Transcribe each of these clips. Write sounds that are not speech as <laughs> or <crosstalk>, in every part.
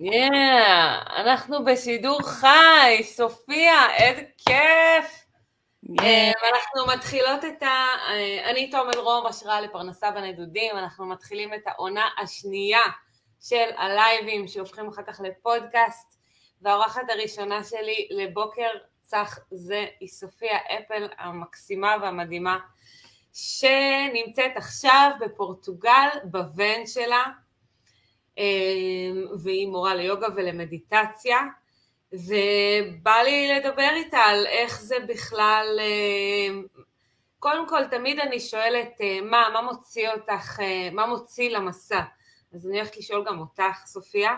yeah, אנחנו בשידור חי, סופיה, איזה כיף. Yeah. אה, אנחנו מתחילות את ה... אה, אני תומל רום, השראה לפרנסה בנדודים, אנחנו מתחילים את העונה השנייה של הלייבים שהופכים אחר כך לפודקאסט, והאורחת הראשונה שלי לבוקר צח זה היא סופיה אפל המקסימה והמדהימה, שנמצאת עכשיו בפורטוגל, בוון שלה, אמ, והיא מורה ליוגה ולמדיטציה, ובא לי לדבר איתה על איך זה בכלל, אמ, קודם כל תמיד אני שואלת אה, מה, מה מוציא אותך, אה, מה מוציא למסע, אז אני הולכת לשאול גם אותך סופיה,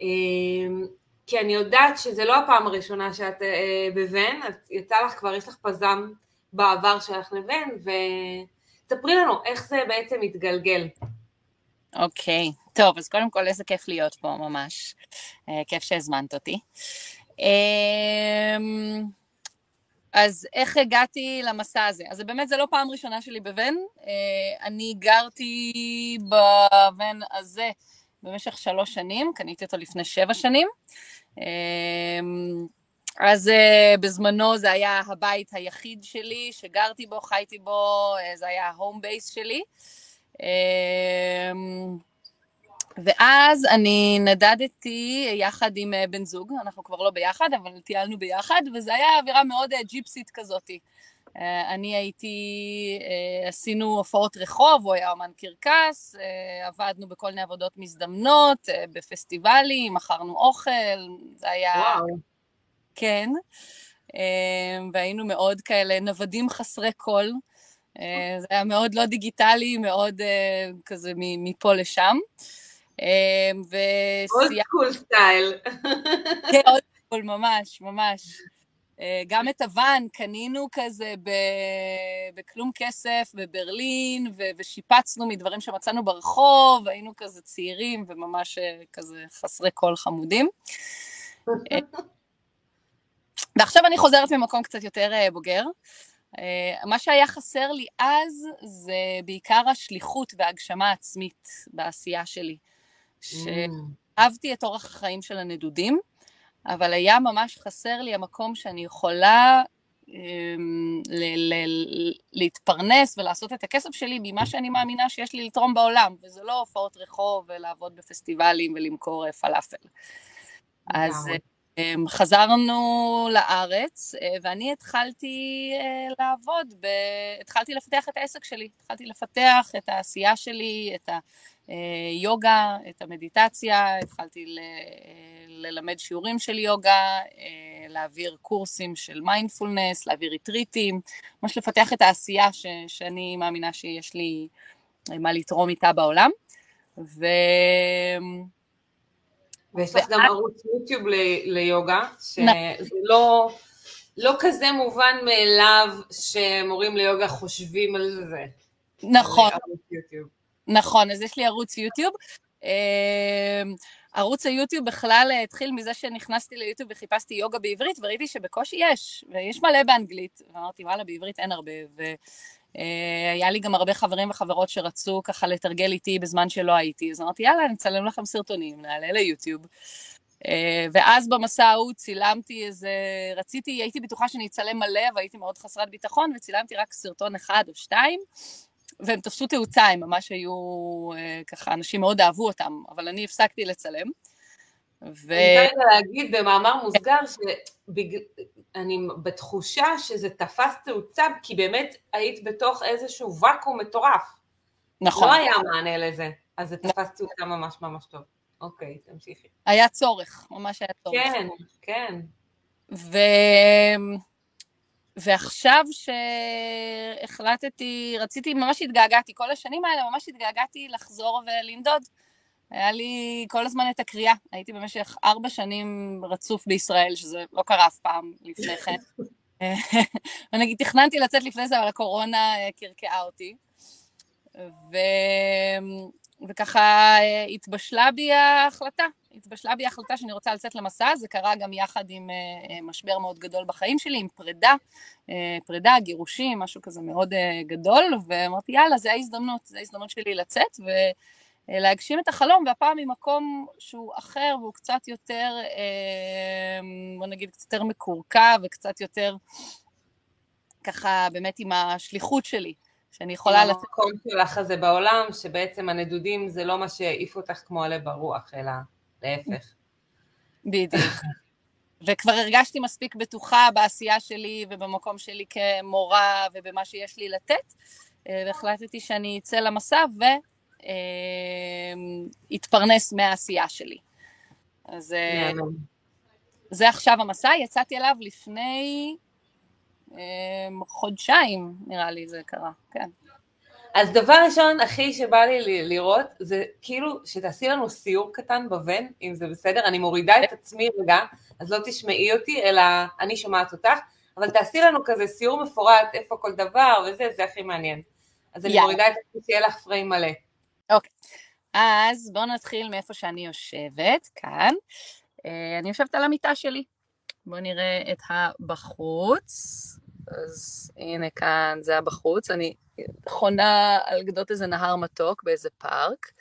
אמ, כי אני יודעת שזה לא הפעם הראשונה שאת אה, בבן, יצא לך כבר, יש לך פזם בעבר שלך לבן, ותספרי לנו איך זה בעצם מתגלגל. אוקיי, okay. טוב, אז קודם כל איזה כיף להיות פה ממש. Uh, כיף שהזמנת אותי. Um, אז איך הגעתי למסע הזה? אז באמת זה לא פעם ראשונה שלי בבן. Uh, אני גרתי בבן הזה במשך שלוש שנים, קניתי אותו לפני שבע שנים. Uh, אז uh, בזמנו זה היה הבית היחיד שלי, שגרתי בו, חייתי בו, uh, זה היה ההום בייס שלי. אמ, ואז אני נדדתי יחד עם אה, בן זוג, אנחנו כבר לא ביחד, אבל טיילנו ביחד, וזו הייתה אווירה מאוד אה, ג'יפסית כזאתי. אני הייתי, עשינו הופעות רחוב, הוא היה אמן קרקס, עבדנו בכל מיני עבודות מזדמנות, בפסטיבלים, מכרנו אוכל, זה היה... וואו. כן, והיינו מאוד כאלה נוודים חסרי קול. אה, זה היה מאוד לא דיגיטלי, מאוד אה, כזה מפה לשם. old school style. כן, old school, ממש, ממש. אה, גם את הוואן קנינו כזה בכלום כסף בברלין, ושיפצנו מדברים שמצאנו ברחוב, היינו כזה צעירים וממש כזה חסרי כל חמודים. <laughs> ועכשיו אני חוזרת ממקום קצת יותר בוגר. Uh, מה שהיה חסר לי אז זה בעיקר השליחות וההגשמה העצמית בעשייה שלי. שאהבתי את אורח החיים של הנדודים, אבל היה ממש חסר לי המקום שאני יכולה um, ל- ל- להתפרנס ולעשות את הכסף שלי ממה שאני מאמינה שיש לי לתרום בעולם, וזה לא הופעות רחוב ולעבוד בפסטיבלים ולמכור פלאפל. אז... אמ, חזרנו לארץ, אה, ואני התחלתי אה, לעבוד, ב... התחלתי לפתח את העסק שלי, התחלתי לפתח את העשייה שלי, את היוגה, את המדיטציה, התחלתי ל... ללמד שיעורים של יוגה, אה, להעביר קורסים של מיינדפולנס, להעביר ריטריטים, ממש לפתח את העשייה ש... שאני מאמינה שיש לי מה לתרום איתה בעולם. ו... ויש לך גם ערוץ יוטיוב ליוגה, שזה. לא, לא כזה מובן מאליו שמורים ליוגה חושבים על זה. נכון. נכון, אז יש לי ערוץ יוטיוב. אמ, ערוץ היוטיוב בכלל התחיל מזה שנכנסתי ליוטיוב וחיפשתי יוגה בעברית, וראיתי שבקושי יש, ויש מלא באנגלית. ואמרתי, וואלה, בעברית אין הרבה. אה, היה לי גם הרבה חברים וחברות שרצו ככה לתרגל איתי בזמן שלא הייתי, אז אמרתי, יאללה, אני אצלם לכם סרטונים, נעלה ליוטיוב. אה, ואז במסע ההוא צילמתי איזה, רציתי, הייתי בטוחה שאני אצלם מלא, והייתי מאוד חסרת ביטחון, וצילמתי רק סרטון אחד או שתיים, והם תפסו תאוצה, הם ממש היו, אה, ככה, אנשים מאוד אהבו אותם, אבל אני הפסקתי לצלם. ו... אני רוצה להגיד במאמר מוסגר, שאני בתחושה שזה תפס תאוצה, כי באמת היית בתוך איזשהו ואקום מטורף. נכון. לא היה מענה לזה, אז זה תפס תאוצה ממש ממש טוב. אוקיי, תמשיכי. היה צורך, ממש היה צורך. כן, כן. ו... ועכשיו שהחלטתי, רציתי, ממש התגעגעתי, כל השנים האלה ממש התגעגעתי לחזור ולנדוד. היה לי כל הזמן את הקריאה. הייתי במשך ארבע שנים רצוף בישראל, שזה לא קרה אף פעם לפני כן. <laughs> ונגיד, תכננתי לצאת לפני זה, אבל הקורונה אה, קרקעה אותי. ו... וככה אה, התבשלה בי ההחלטה, התבשלה בי ההחלטה שאני רוצה לצאת למסע, זה קרה גם יחד עם אה, משבר מאוד גדול בחיים שלי, עם פרידה, פרידה, גירושים, משהו כזה מאוד גדול, ואמרתי, יאללה, זו ההזדמנות, זו ההזדמנות שלי לצאת, ולהגשים את החלום, והפעם ממקום שהוא אחר והוא קצת יותר, בוא נגיד, קצת יותר מקורקע וקצת יותר ככה באמת עם השליחות שלי. שאני יכולה לצאת... המקום שלך הזה בעולם, שבעצם הנדודים זה לא מה שהעיף אותך כמו עלה ברוח, אלא להפך. בדיוק. <laughs> וכבר הרגשתי מספיק בטוחה בעשייה שלי ובמקום שלי כמורה ובמה שיש לי לתת, אה, והחלטתי שאני אצא למסע ואתפרנס אה, מהעשייה שלי. אז אה, זה עכשיו המסע, יצאתי אליו לפני אמ, חודשיים, נראה לי זה קרה, כן. אז דבר ראשון, הכי שבא לי לראות, זה כאילו שתעשי לנו סיור קטן בבן, אם זה בסדר, אני מורידה את עצמי רגע, אז לא תשמעי אותי, אלא אני שומעת אותך, אבל תעשי לנו כזה סיור מפורט, איפה כל דבר וזה, זה הכי מעניין. אז אני מורידה את עצמי, שיהיה לך פריים מלא. אוקיי, אז בואו נתחיל מאיפה שאני יושבת, כאן. אה, אני יושבת על המיטה שלי. בואו נראה את הבחוץ. אז הנה כאן, זה היה בחוץ, אני חונה על גדות איזה נהר מתוק באיזה פארק.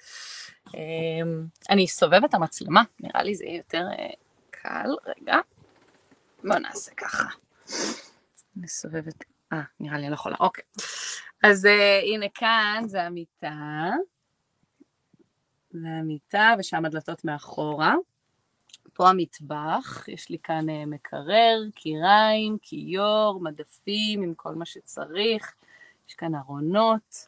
אמ, אני אסובב את המצלמה, נראה לי זה יהיה יותר אה, קל, רגע. בואו נעשה ככה. נסובב את... אה, נראה לי אני לא יכולה, אוקיי. אז uh, הנה כאן, זה המיטה. זה המיטה, ושם הדלתות מאחורה. פה המטבח, יש לי כאן אה, מקרר, קיריים, כיור, מדפים עם כל מה שצריך, יש כאן ארונות,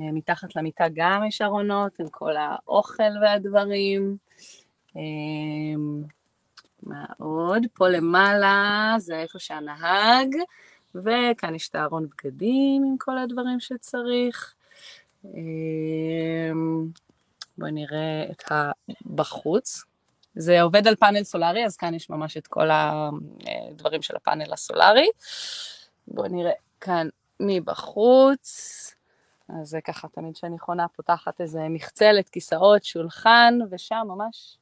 אה, מתחת למיטה גם יש ארונות עם כל האוכל והדברים. אה, מה עוד? פה למעלה זה איפה שהנהג, וכאן יש את הארון בגדים עם כל הדברים שצריך. בואו נראה את הבחוץ, זה עובד על פאנל סולארי, אז כאן יש ממש את כל הדברים של הפאנל הסולארי. בואו נראה כאן מבחוץ. אז זה ככה, תמיד כשאני חונה פותחת איזה מחצלת, כיסאות, שולחן, ושם ממש,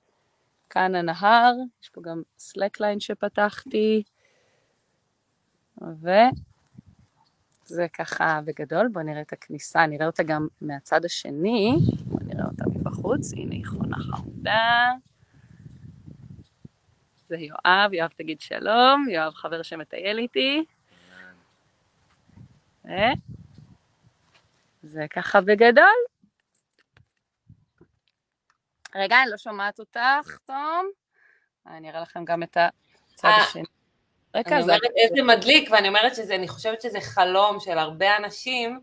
כאן הנהר, יש פה גם slackline שפתחתי, וזה ככה בגדול, בואו נראה את הכניסה, נראה אותה גם מהצד השני, בואו נראה אותה מבחוץ, הנה היא חונה חמודה. זה יואב, יואב תגיד שלום, יואב חבר שמטייל איתי. ו... זה ככה בגדול. רגע, אני לא שומעת אותך, תום. אני אראה לכם גם את הצד אה, השני. אני אומרת איזה מדליק, ואני אומרת שזה, אני חושבת שזה חלום של הרבה אנשים,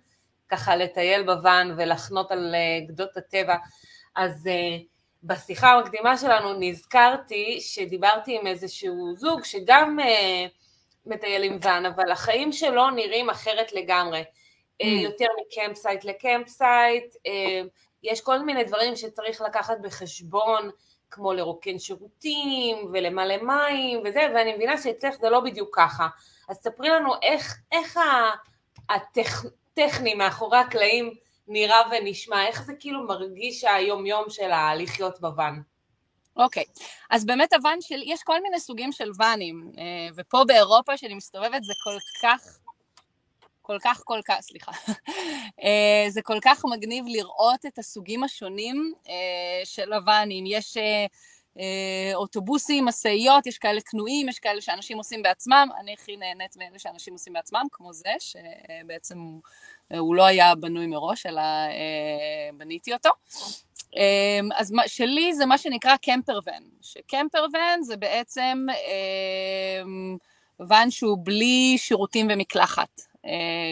ככה לטייל בוואן ולחנות על אה, גדות הטבע. אז אה, בשיחה המקדימה שלנו נזכרתי שדיברתי עם איזשהו זוג שגם אה, מטייל עם ואן, אבל החיים שלו נראים אחרת לגמרי. אממ. אה, יותר מ campsite ל campsite, אה, יש כל מיני דברים שצריך לקחת בחשבון, כמו לרוקן שירותים ולמלא מים וזה, ואני מבינה שאצלך זה לא בדיוק ככה. אז ספרי לנו איך, איך הטכני מאחורי הקלעים נראה ונשמע? איך זה כאילו מרגיש היום-יום של הלחיות בוואן? אוקיי, okay. אז באמת הוואן שלי, יש כל מיני סוגים של ואנים, אה, ופה באירופה שאני מסתובבת זה כל כך, כל כך, כל כך, סליחה, אה, זה כל כך מגניב לראות את הסוגים השונים אה, של הוואנים. יש אוטובוסים, משאיות, יש כאלה קנויים, יש כאלה שאנשים עושים בעצמם, אני הכי נהנית מאלה שאנשים עושים בעצמם, כמו זה, שבעצם הוא הוא לא היה בנוי מראש, אלא אה, בניתי אותו. אה, אז שלי זה מה שנקרא קמפר ון, שקמפר ון זה בעצם אה, ואן שהוא בלי שירותים ומקלחת.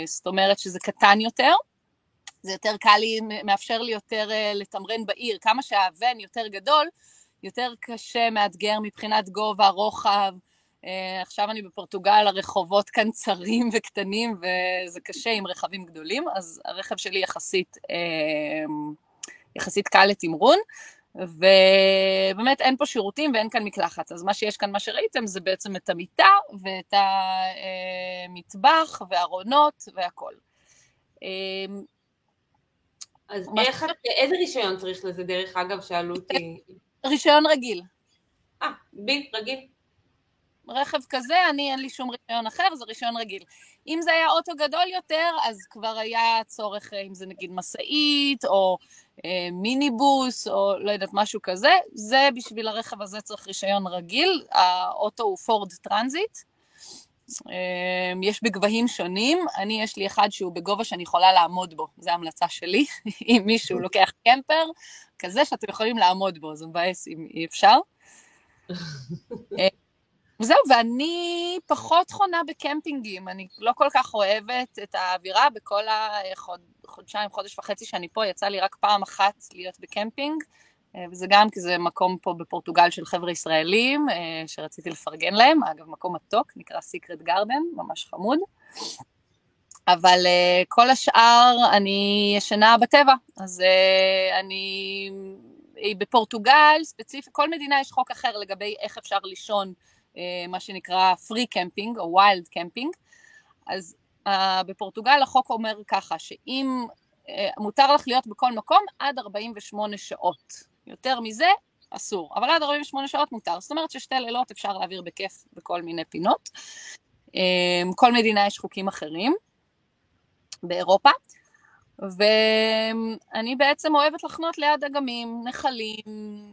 זאת אומרת שזה קטן יותר, זה יותר קל לי, מאפשר לי יותר לתמרן בעיר. כמה שהוון יותר גדול, יותר קשה, מאתגר מבחינת גובה, רוחב, עכשיו אני בפורטוגל, הרחובות כאן צרים וקטנים וזה קשה עם רכבים גדולים, אז הרכב שלי יחסית, uh, יחסית קל לתמרון, ובאמת אין פה שירותים ואין כאן מקלחת, אז מה שיש כאן, מה שראיתם, זה בעצם את המיטה ואת המטבח וארונות והכול. אה, אז איך, איזה רישיון צריך לזה, דרך אגב, שאלו אותי? רישיון רגיל. אה, בי, רגיל. רכב כזה, אני אין לי שום רישיון אחר, זה רישיון רגיל. אם זה היה אוטו גדול יותר, אז כבר היה צורך, אם זה נגיד משאית, או אה, מיניבוס, או לא יודעת, משהו כזה, זה בשביל הרכב הזה צריך רישיון רגיל, האוטו הוא פורד טרנזיט. אה, יש בגבהים שונים, אני יש לי אחד שהוא בגובה שאני יכולה לעמוד בו, זו המלצה שלי, <laughs> אם מישהו לוקח קמפר, כזה שאתם יכולים לעמוד בו, זה מבאס אם אי אפשר. <laughs> אה, זהו, ואני פחות חונה בקמפינגים, אני לא כל כך אוהבת את האווירה. בכל החודשיים, חודש וחצי שאני פה, יצא לי רק פעם אחת להיות בקמפינג, אה, וזה גם כי זה מקום פה בפורטוגל של חבר'ה ישראלים, אה, שרציתי לפרגן להם, אגב, מקום מתוק, נקרא סיקרט גרדן, ממש חמוד. אבל אה, כל השאר אני ישנה בטבע, אז אה, אני בפורטוגל ספציפית, כל מדינה יש חוק אחר לגבי איך אפשר לישון מה שנקרא free camping או wild camping, אז אה, בפורטוגל החוק אומר ככה, שאם אה, מותר לך להיות בכל מקום עד 48 שעות, יותר מזה אסור, אבל עד 48 שעות מותר, זאת אומרת ששתי לילות אפשר להעביר בכיף בכל מיני פינות. Uh, כל מדינה יש חוקים אחרים באירופה. ואני בעצם אוהבת לחנות ליד אגמים, נחלים,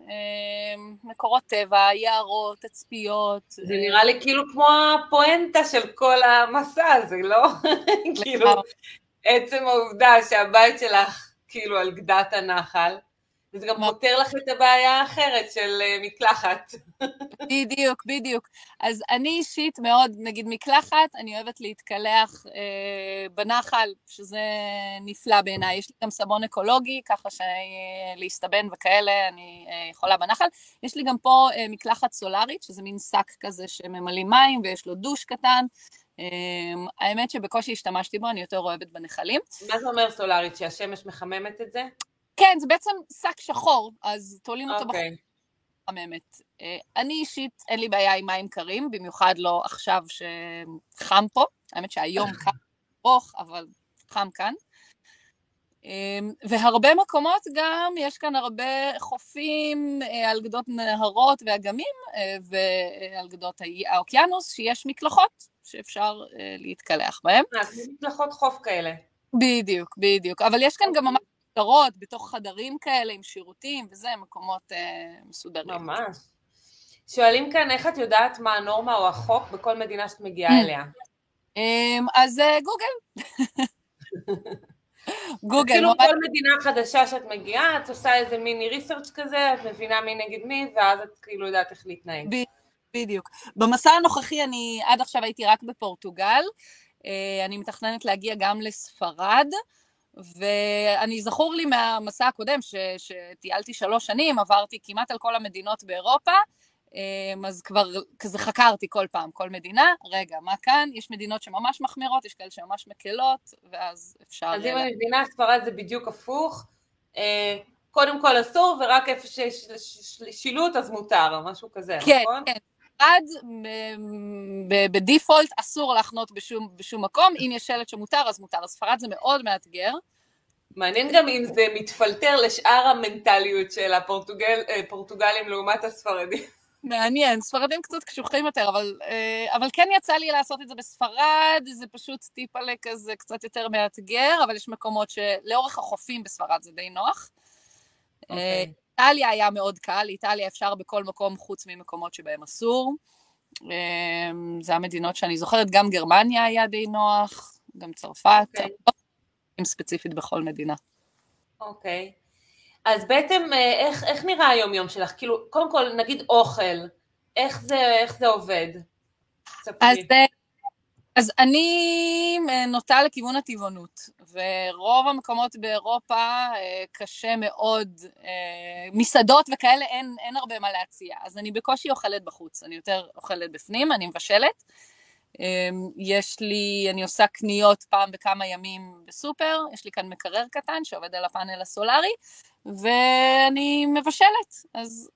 אמ, מקורות טבע, יערות, תצפיות. זה נראה לי כאילו כמו הפואנטה של כל המסע הזה, לא? <laughs> כאילו, עצם העובדה שהבית שלך כאילו על גדת הנחל, וזה גם פותר לך את הבעיה האחרת של אה, מקלחת. בדיוק, בדיוק. אז אני אישית מאוד, נגיד מקלחת, אני אוהבת להתקלח אה, בנחל, שזה נפלא בעיניי. יש לי גם סבון אקולוגי, ככה שלהסתבן וכאלה, אני אה, יכולה בנחל. יש לי גם פה אה, מקלחת סולארית, שזה מין שק כזה שממלאים מים, ויש לו דוש קטן. אה, האמת שבקושי השתמשתי בו, אני יותר אוהבת בנחלים. מה זה אומר סולארית? שהשמש מחממת את זה? כן, זה בעצם שק שחור, אז תולים אותו okay. אוקיי. בחור. מחממת. אה, אני אישית, אין לי בעיה עם מים קרים, במיוחד לא עכשיו שחם פה. האמת שהיום <laughs> קר ארוך, אבל חם כאן. אה, והרבה מקומות גם, יש כאן הרבה חופים אה, על גדות נהרות ואגמים ועל גדות האוקיינוס, שיש מקלחות שאפשר להתקלח בהם. מקלחות חוף כאלה. בדיוק, בדיוק. אבל יש כאן גם ממש כיכרות, בתוך חדרים כאלה עם שירותים וזה, מקומות אה, מסודרים. ממש. שואלים כאן איך את יודעת מה הנורמה או החוק בכל מדינה שאת מגיעה mm. אליה. אמ, אז אה, גוגל. <laughs> גוגל. כאילו כל מדינה חדשה שאת מגיעה, את עושה איזה מיני ריסרצ' כזה, את מבינה מי נגד מי, ואז את כאילו יודעת איך להתנהג. בדיוק. במסע הנוכחי אני עד עכשיו הייתי רק בפורטוגל, אה, אני מתכננת להגיע גם לספרד. ואני זכור לי מהמסע הקודם, ש, שטיילתי שלוש שנים, עברתי כמעט על כל המדינות באירופה, אמ, אז כבר כזה חקרתי כל פעם, כל מדינה, רגע, מה כאן? יש מדינות שממש מחמירות, יש כאלה שממש מקלות, ואז אפשר... אז אם אני מבינה, ספרד זה בדיוק הפוך. אה, קודם כל אסור, ורק איפה שיש שילוט אז מותר, או משהו כזה, כן, נכון? כן, כן. עד בדיפולט אסור להחנות בשום, בשום מקום, אם יש שלט שמותר אז מותר, אז ספרד זה מאוד מאתגר. מעניין גם אם זה מתפלטר לשאר המנטליות של הפורטוגלים אה, לעומת הספרדים. מעניין, ספרדים קצת קשוחים יותר, אבל, אה, אבל כן יצא לי לעשות את זה בספרד, זה פשוט טיפלה כזה קצת יותר מאתגר, אבל יש מקומות שלאורך החופים בספרד זה די נוח. Okay. אה. איטליה היה מאוד קל, איטליה אפשר בכל מקום חוץ ממקומות שבהם אסור. אמ, זה המדינות שאני זוכרת, גם גרמניה היה די נוח, גם צרפת, okay. אוקיי. ספציפית בכל מדינה. אוקיי. Okay. אז בעצם אה, איך, איך נראה היום-יום שלך? כאילו, קודם כל, נגיד אוכל, איך זה, איך זה עובד? אז אז אני אה, נוטה לכיוון הטבעונות, ורוב המקומות באירופה אה, קשה מאוד, אה, מסעדות וכאלה אין, אין הרבה מה להציע, אז אני בקושי אוכלת בחוץ, אני יותר אוכלת בפנים, אני מבשלת. יש לי, אני עושה קניות פעם בכמה ימים בסופר, יש לי כאן מקרר קטן שעובד על הפאנל הסולארי, ואני מבשלת, אז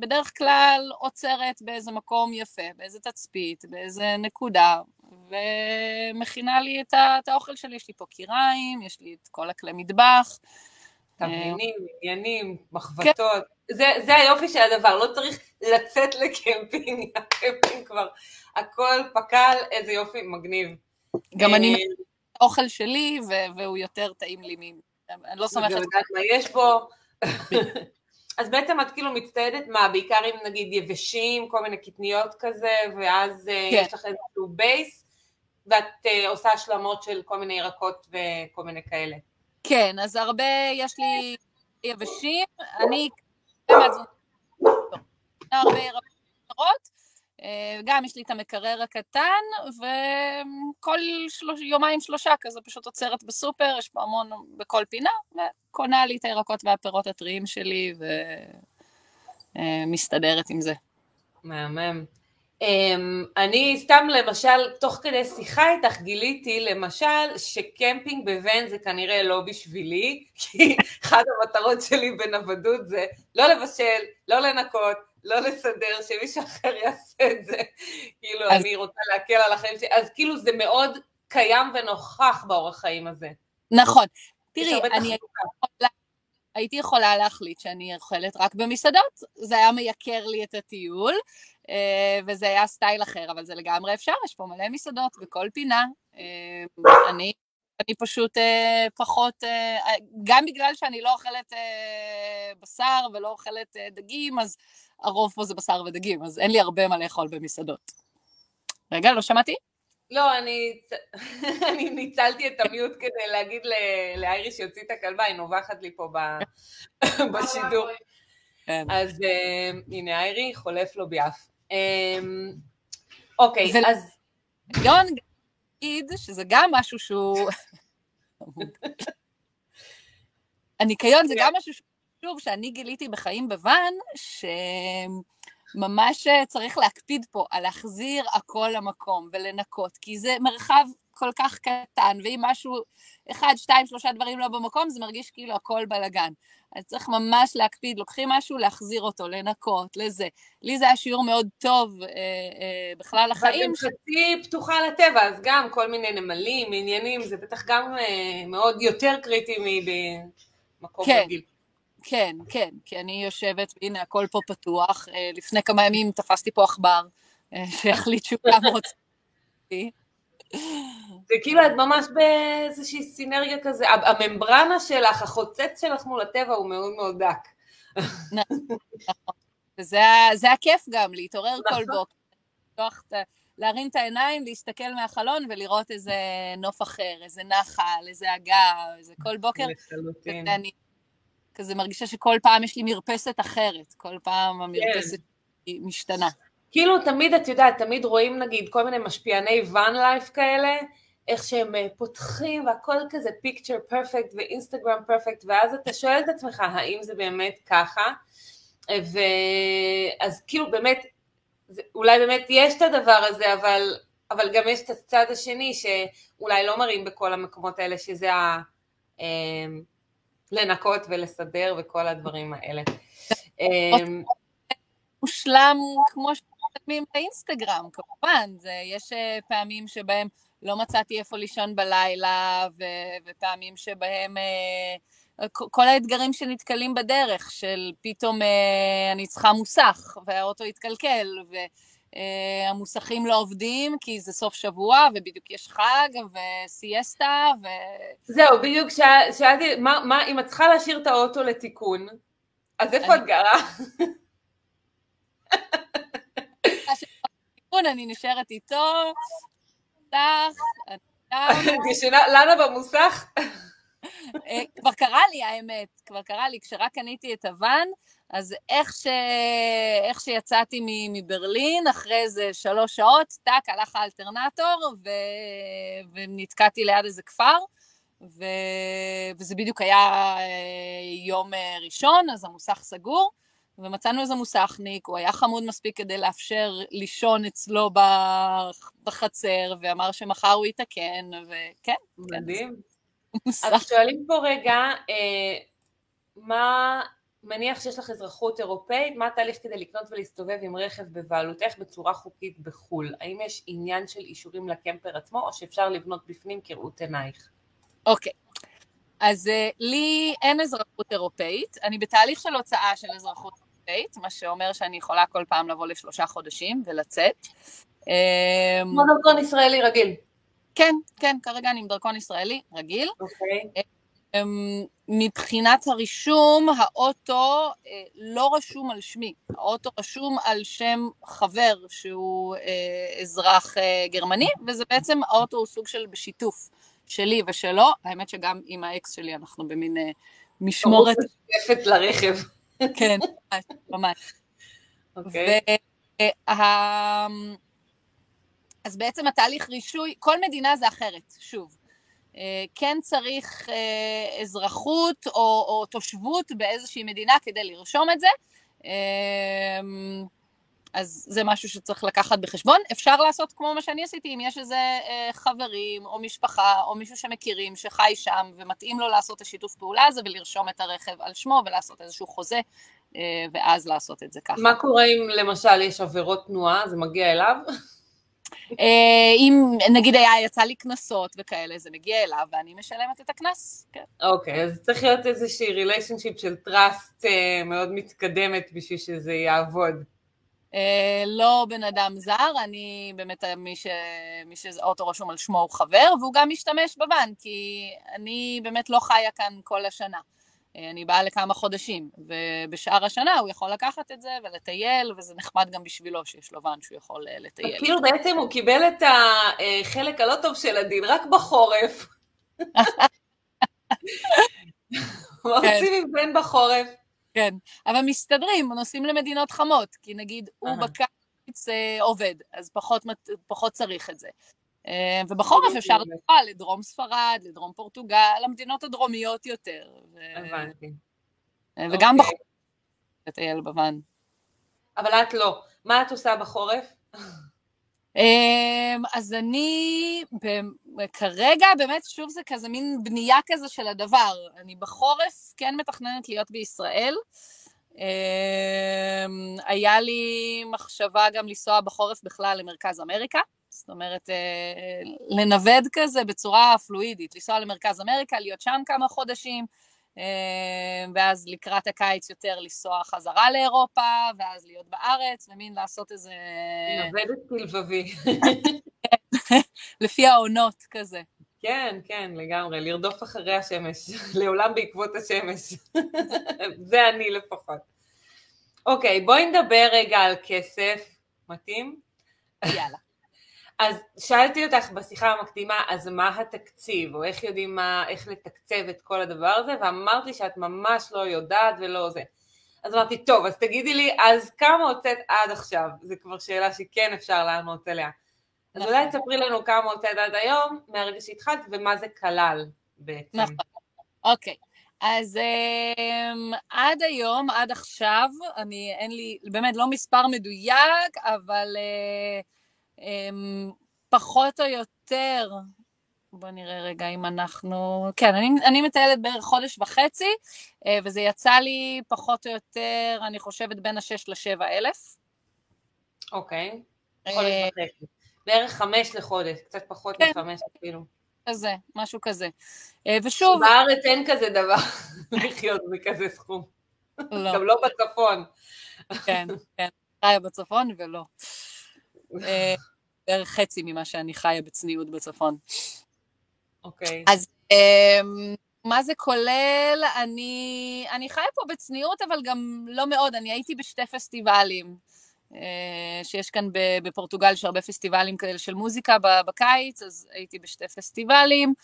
בדרך כלל עוצרת באיזה מקום יפה, באיזה תצפית, באיזה נקודה, ומכינה לי את, האוכל שלי, יש לי פה כיריים, יש לי את כל הכלי מטבח, תבלינים, עניינים, מחבתות. זה, זה היופי של הדבר, לא צריך לצאת לקמפינג, <laughs> הקמפינג כבר, הכל פקל, איזה יופי, מגניב. גם אני אוכל שלי, והוא יותר טעים לי מ... אני לא סומכת. אני יודעת מה יש בו. אז בעצם את כאילו מצטיידת מה, בעיקר עם נגיד יבשים, כל מיני קטניות כזה, ואז כן. יש לך איזשהו base, ואת uh, עושה השלמות של כל מיני ירקות וכל מיני כאלה. כן, אז הרבה, יש לי יבשים, אני הרבה ירקות, אה, גם יש לי את המקרר הקטן, וכל שלוש, יומיים שלושה כזה פשוט עוצרת בסופר, יש פה המון בכל פינה, וקונה לי את הירקות והפירות הטריים שלי, ומסתדרת עם זה. מהמם. Um, אני סתם למשל, תוך כדי שיחה איתך גיליתי למשל שקמפינג בוון זה כנראה לא בשבילי, <laughs> כי אחת המטרות שלי בנוודות זה לא לבשל, לא לנקות, לא לסדר, שמישהו אחר יעשה את זה. כאילו, אז... אני רוצה להקל על החיים שלי, אז כאילו זה מאוד קיים ונוכח באורח חיים הזה. נכון. תראי, אני יכולה, הייתי יכולה להחליט שאני אוכלת רק במסעדות, זה היה מייקר לי את הטיול, אה, וזה היה סטייל אחר, אבל זה לגמרי אפשר, יש פה מלא מסעדות בכל פינה. אה, אני, אני פשוט אה, פחות, גם בגלל שאני לא אוכלת בשר ולא אוכלת דגים, אז הרוב פה זה בשר ודגים, אז אין לי הרבה מה לאכול במסעדות. רגע, לא שמעתי? לא, אני, <laughs> אני ניצלתי את המיוט כדי להגיד לאיירי שיוציא את הכלבה, היא נובחת לי פה <laughs> בשידור. כן. אז uh, הנה איירי, חולף לו ביעף. Um, אוקיי, ו... אז... יון גיד שזה גם משהו שהוא... <laughs> הניקיון זה גם משהו שוב, שאני גיליתי בחיים בוואן, שממש צריך להקפיד פה על להחזיר הכל למקום ולנקות, כי זה מרחב כל כך קטן, ואם משהו, אחד, שתיים, שלושה דברים לא במקום, זה מרגיש כאילו הכל בלאגן. אז צריך ממש להקפיד, לוקחים משהו, להחזיר אותו, לנקות, לזה. לי זה היה שיעור מאוד טוב אה, אה, בכלל החיים. ואת חצי פתוחה לטבע, אז גם כל מיני נמלים, עניינים, זה בטח גם אה, מאוד יותר קריטי ממקום כן. רגיל. כן, כן, כי אני יושבת, והנה הכל פה פתוח. אה, לפני כמה ימים תפסתי פה עכבר, אה, <laughs> שהחליט שהוא גם רוצה. זה כאילו את ממש באיזושהי סינרגיה כזה, הממברנה שלך, החוצץ שלך מול הטבע הוא מאוד מאוד דק. נכון, <laughs> וזה הכיף גם, להתעורר כל נכון. בוקר, להרים את העיניים, להסתכל מהחלון ולראות איזה נוף אחר, איזה נחל, איזה אגר, איזה כל בוקר. ואני כזה מרגישה שכל פעם יש לי מרפסת אחרת, כל פעם המרפסת כן. משתנה. כאילו תמיד, את יודעת, תמיד רואים נגיד כל מיני משפיעני ואן לייף כאלה, איך שהם אה, פותחים והכל כזה פיקצ'ר פרפקט ואינסטגרם פרפקט, ואז אתה שואל את עצמך, האם זה באמת ככה? ואז כאילו באמת, אולי באמת יש את הדבר הזה, אבל, אבל גם יש את הצד השני שאולי לא מראים בכל המקומות האלה, שזה ה... אה, לנקות ולסדר וכל הדברים האלה. אמ, מושלם כמו שמצלמים באינסטגרם, כמובן, זה, יש אה, פעמים שבהם לא מצאתי איפה לישון בלילה, ו- ופעמים שבהם uh, כל האתגרים שנתקלים בדרך, של פתאום uh, אני צריכה מוסך, והאוטו יתקלקל, והמוסכים uh, לא עובדים כי זה סוף שבוע, ובדיוק יש חג, וסיאסטה, ו... זהו, בדיוק שאלתי, מה, מה, אם את צריכה להשאיר את האוטו לתיקון, אז איפה את גרה? אני נשארת איתו, במוסך, את ישנה לנה במוסך? אה, כבר קרה לי האמת, כבר קרה לי, כשרק קניתי את הוואן, אז איך, ש... איך שיצאתי מברלין, אחרי איזה שלוש שעות, טאק, הלך האלטרנטור, ו... ונתקעתי ליד איזה כפר, ו... וזה בדיוק היה אה, יום אה, ראשון, אז המוסך סגור. ומצאנו איזה מוסכניק, הוא היה חמוד מספיק כדי לאפשר לישון אצלו בחצר, ואמר שמחר הוא יתקן, וכן. מדהים. כן, אז שואלים פה רגע, אה, מה מניח שיש לך אזרחות אירופאית, מה התהליך כדי לקנות ולהסתובב עם רכב בבעלותך בצורה חוקית בחו"ל? האם יש עניין של אישורים לקמפר עצמו, או שאפשר לבנות בפנים כראות עינייך? אוקיי. אז uh, לי אין אזרחות אירופאית, אני בתהליך של הוצאה של אזרחות אירופאית, מה שאומר שאני יכולה כל פעם לבוא לשלושה חודשים ולצאת. כמו דרכון ישראלי רגיל. כן, כן, כרגע אני עם דרכון ישראלי רגיל. אוקיי. Okay. אמ, מבחינת הרישום, האוטו אה, לא רשום על שמי, האוטו רשום על שם חבר שהוא אה, אזרח אה, גרמני, וזה בעצם, האוטו הוא סוג של בשיתוף שלי ושלו, האמת שגם עם האקס שלי אנחנו במין משמורת... משותפת לרכב. כן, ממש. אוקיי. אז בעצם התהליך רישוי, כל מדינה זה אחרת, שוב. אה, כן צריך אה, אזרחות או, או תושבות באיזושהי מדינה כדי לרשום את זה. אה, אז זה משהו שצריך לקחת בחשבון. אפשר לעשות כמו מה שאני עשיתי, אם יש איזה חברים או משפחה או מישהו שמכירים שחי שם ומתאים לו לעשות את השיתוף פעולה הזה ולרשום את הרכב על שמו ולעשות איזשהו חוזה ואז לעשות את זה ככה. מה קורה אם למשל יש עבירות תנועה, זה מגיע אליו? אה, אם נגיד היה, יצא לי קנסות וכאלה, זה מגיע אליו ואני משלמת את הקנס, כן. אוקיי, אז צריך להיות איזושהי relationship של trust אה, מאוד מתקדמת בשביל שזה יעבוד. אה, לא בן אדם זר, אני באמת, מי, ש... מי שאוטו רשום על שמו הוא חבר, והוא גם משתמש בבנק, כי אני באמת לא חיה כאן כל השנה. אני באה לכמה חודשים, ובשאר השנה הוא יכול לקחת את זה ולטייל, וזה נחמד גם בשבילו שיש לו ואן שהוא יכול אה, לטייל. כאילו בעצם הוא קיבל את החלק הלא טוב של הדין רק בחורף. <laughs> מה עושים עם בן בחורף? כן, אבל מסתדרים, נוסעים למדינות חמות, כי נגיד הוא בקיץ אה, עובד, אז פחות צריך את זה. אה, ובחורף אפשר לנסוע לדרום ספרד, לדרום פורטוגל, למדינות הדרומיות יותר. הבנתי. אה, וגם אוקיי. בחורף לטייל בוואן. אבל את לא. מה את עושה בחורף? אמ, אז אני כרגע באמת, שוב זה כזה מין בנייה כזה של הדבר. אני בחורף כן מתכננת להיות בישראל. אמ, היה לי מחשבה גם לנסוע בחורף בכלל למרכז אמריקה. זאת אומרת, אה, לנווד כזה בצורה פלואידית, לנסוע למרכז אמריקה, להיות שם כמה חודשים, אה, ואז לקראת הקיץ יותר לנסוע חזרה לאירופה, ואז להיות בארץ, ומין לעשות איזה... נוודת כלבבי. <laughs> לפי העונות כזה. כן, כן, לגמרי, לרדוף אחרי השמש, <laughs> לעולם בעקבות השמש. <laughs> זה אני לפחות. אוקיי, בואי נדבר רגע על כסף, מתאים? יאללה. אז שאלתי אותך בשיחה המקדימה, אז מה התקציב, או איך יודעים מה, איך לתקצב את כל הדבר הזה, ואמרת לי שאת ממש לא יודעת ולא זה. אז אמרתי, טוב, אז תגידי לי, אז כמה הוצאת עד עכשיו? זו כבר שאלה שכן אפשר לענות עליה. אז נכון. אולי תספרי לנו כמה הוצאת עד היום, מהרגע שהתחלת, ומה זה כלל בעצם. נכון, אוקיי. אז um, עד היום, עד עכשיו, אני, אין לי, באמת לא מספר מדויק, אבל... Uh, פחות או יותר, בוא נראה רגע אם אנחנו... כן, אני, אני מטיילת בערך חודש וחצי, אה, וזה יצא לי פחות או יותר, אני חושבת, בין השש לשבע אלף. אוקיי, חודש אה, וחצי. בערך חמש לחודש, קצת פחות כן. מחמש אפילו. כזה, משהו כזה. אה, ושוב... בארץ אין כזה דבר <laughs> לחיות בכזה סכום. לא. גם לא בצפון. כן, כן, חיה בצפון ולא. אה, בערך חצי ממה שאני חיה בצניעות בצפון. אוקיי. אז אמ, מה זה כולל? אני, אני חיה פה בצניעות, אבל גם לא מאוד. אני הייתי בשתי פסטיבלים, אה, שיש כאן בפורטוגל, יש הרבה פסטיבלים כאלה של מוזיקה בקיץ, אז הייתי בשתי פסטיבלים.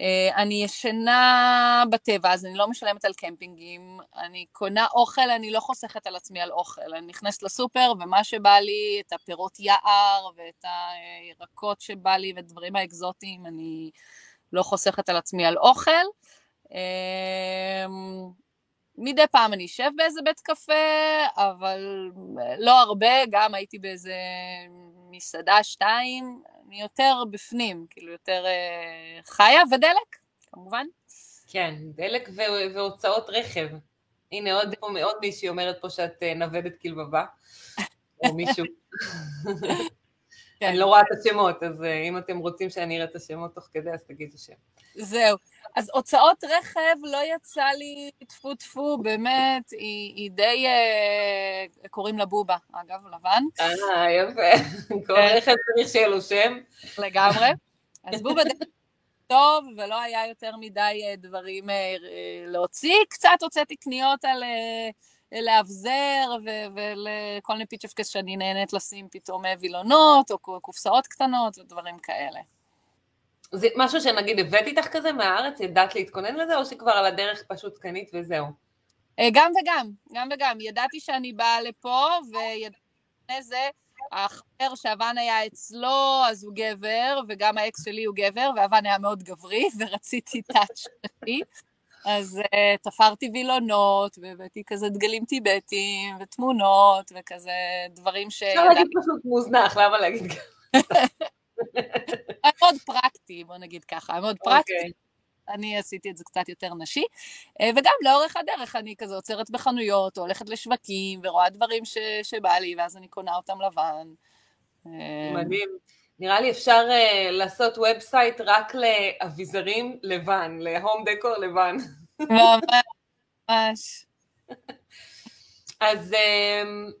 אה, אני ישנה בטבע, אז אני לא משלמת על קמפינגים. אני קונה אוכל, אני לא חוסכת על עצמי על אוכל. אני נכנסת לסופר, ומה שבא לי, את הפירות יער, ואת הירקות שבא לי, ואת הדברים האקזוטיים, אני לא חוסכת על עצמי על אוכל. אה, מדי פעם אני אשב באיזה בית קפה, אבל לא הרבה, גם הייתי באיזה מסעדה שתיים, אני יותר בפנים, כאילו יותר אה, חיה, ודלק, כמובן. כן, דלק ו- והוצאות רכב. הנה עוד, פה, עוד מישהי אומרת פה שאת אה, נוודת כלבבה, או מישהו. <laughs> כן. אני לא רואה את השמות, אז אה, אם אתם רוצים שאני אראה את השמות תוך כדי, אז תגידו שם. זהו. אז הוצאות רכב לא יצא לי טפו טפו, באמת, היא, היא די, אה, קוראים לה בובה, אגב, לבן. אה, יפה. כל כן. רכב צריך שיהיה לו שם. לגמרי. אז בובה די טוב, ולא היה יותר מדי אה, דברים אה, להוציא. קצת הוצאתי קניות על... לאבזר ולכל מיני פיצ'פקס שאני נהנית לשים פתאום וילונות, או קופסאות קטנות ודברים כאלה. זה משהו שנגיד הבאת איתך כזה מהארץ, ידעת להתכונן לזה, או שכבר על הדרך פשוט קנית וזהו? אה, גם וגם, גם וגם. ידעתי שאני באה לפה, וידעתי זה, האחר שאבן היה אצלו, אז הוא גבר, וגם האקס שלי הוא גבר, ואבן היה מאוד גברי, <laughs> ורציתי טאץ' שלי. אז uh, תפרתי וילונות, והבאתי כזה דגלים טיבטיים, ותמונות, וכזה דברים ש... אפשר להגיד פשוט מוזנח, למה להגיד ככה? מאוד פרקטי, בוא נגיד ככה, מאוד פרקטי. Okay. אוקיי. אני עשיתי את זה קצת יותר נשי, אה, וגם לאורך הדרך אני כזה עוצרת בחנויות, או הולכת לשווקים, ורואה דברים ש, שבא לי, ואז אני קונה אותם לבן. אה, מדהים. נראה לי אפשר uh, לעשות ובסייט רק לאביזרים לבן, להום דקור לבן. ממש. אז um,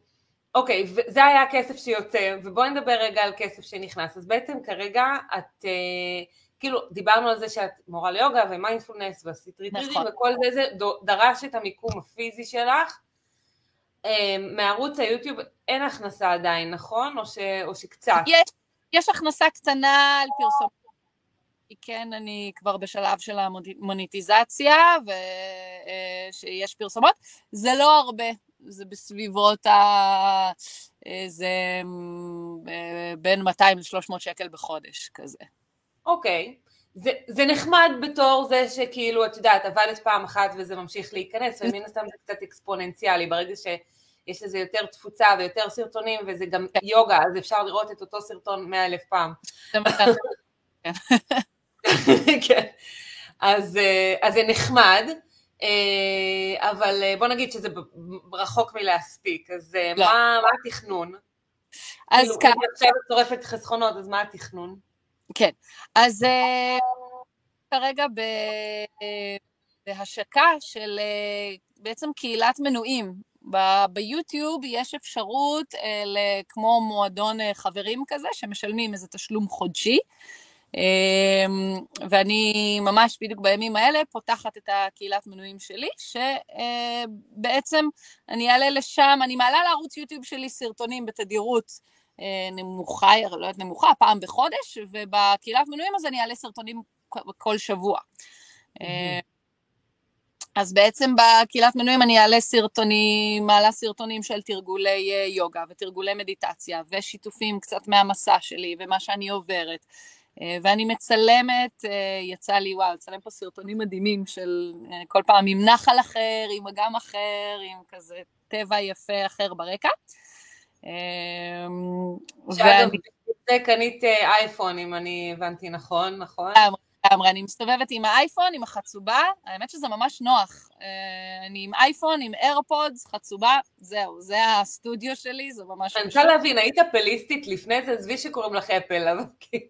אוקיי, זה היה הכסף שיוצא, ובואי נדבר רגע על כסף שנכנס. אז בעצם כרגע את, אה, כאילו, דיברנו על זה שאת מורה ליוגה ומיינדפולנס ועשית ריטריטים נכון. וכל זה, זה דרש את המיקום הפיזי שלך. אה, מערוץ היוטיוב אין הכנסה עדיין, נכון? או, ש, או שקצת? יש, יש הכנסה קטנה על פרסום. כן, אני כבר בשלב של המוניטיזציה ושיש אה, פרסומות. זה לא הרבה, זה בסביבות ה... זה אה, בין 200 ל-300 שקל בחודש כזה. אוקיי. Okay. זה, זה נחמד בתור זה שכאילו, את יודעת, עבדת פעם אחת וזה ממשיך להיכנס, ומן הסתם זה קצת אקספוננציאלי, ברגע שיש לזה יותר תפוצה ויותר סרטונים, וזה גם כן. יוגה, אז אפשר לראות את אותו סרטון מאה אלף פעם. <laughs> כן. אז, אה, אז זה נחמד. אה, אבל אה, בוא נגיד שזה רחוק מלהספיק, אז לא. מה, מה התכנון? אז כאילו, ככה... עכשיו את צורפת חסכונות, אז מה התכנון? כן, אז כרגע ב... בהשקה של בעצם קהילת מנויים. ב- ביוטיוב יש אפשרות כמו מועדון חברים כזה, שמשלמים איזה תשלום חודשי. אמ, ואני ממש בדיוק בימים האלה פותחת את הקהילת מנויים שלי, שבעצם אני אעלה לשם, אני מעלה לערוץ יוטיוב שלי סרטונים בתדירות אה, נמוכה, לא יודעת נמוכה, פעם בחודש, ובקהילת מנויים אז אני אעלה סרטונים כל שבוע. אה, אז בעצם בקהילת מנויים אני אעלה סרטונים, מעלה סרטונים של תרגולי אה, יוגה ותרגולי מדיטציה ושיתופים קצת מהמסע שלי ומה שאני עוברת. אה, ואני מצלמת, אה, יצא לי, וואו, לצלם פה סרטונים מדהימים של כל פעם עם נחל אחר, עם אגם אחר, עם כזה טבע יפה אחר ברקע. שאגב, זה קנית אייפון, אם אני הבנתי נכון, נכון? לגמרי, אני מסתובבת עם האייפון, עם החצובה, האמת שזה ממש נוח. אני עם אייפון, עם איירפודס, חצובה, זהו, זה הסטודיו שלי, זה ממש... אני רוצה להבין, היית אפליסטית לפני זה, עזבי שקוראים לך אפל, אבל כאילו...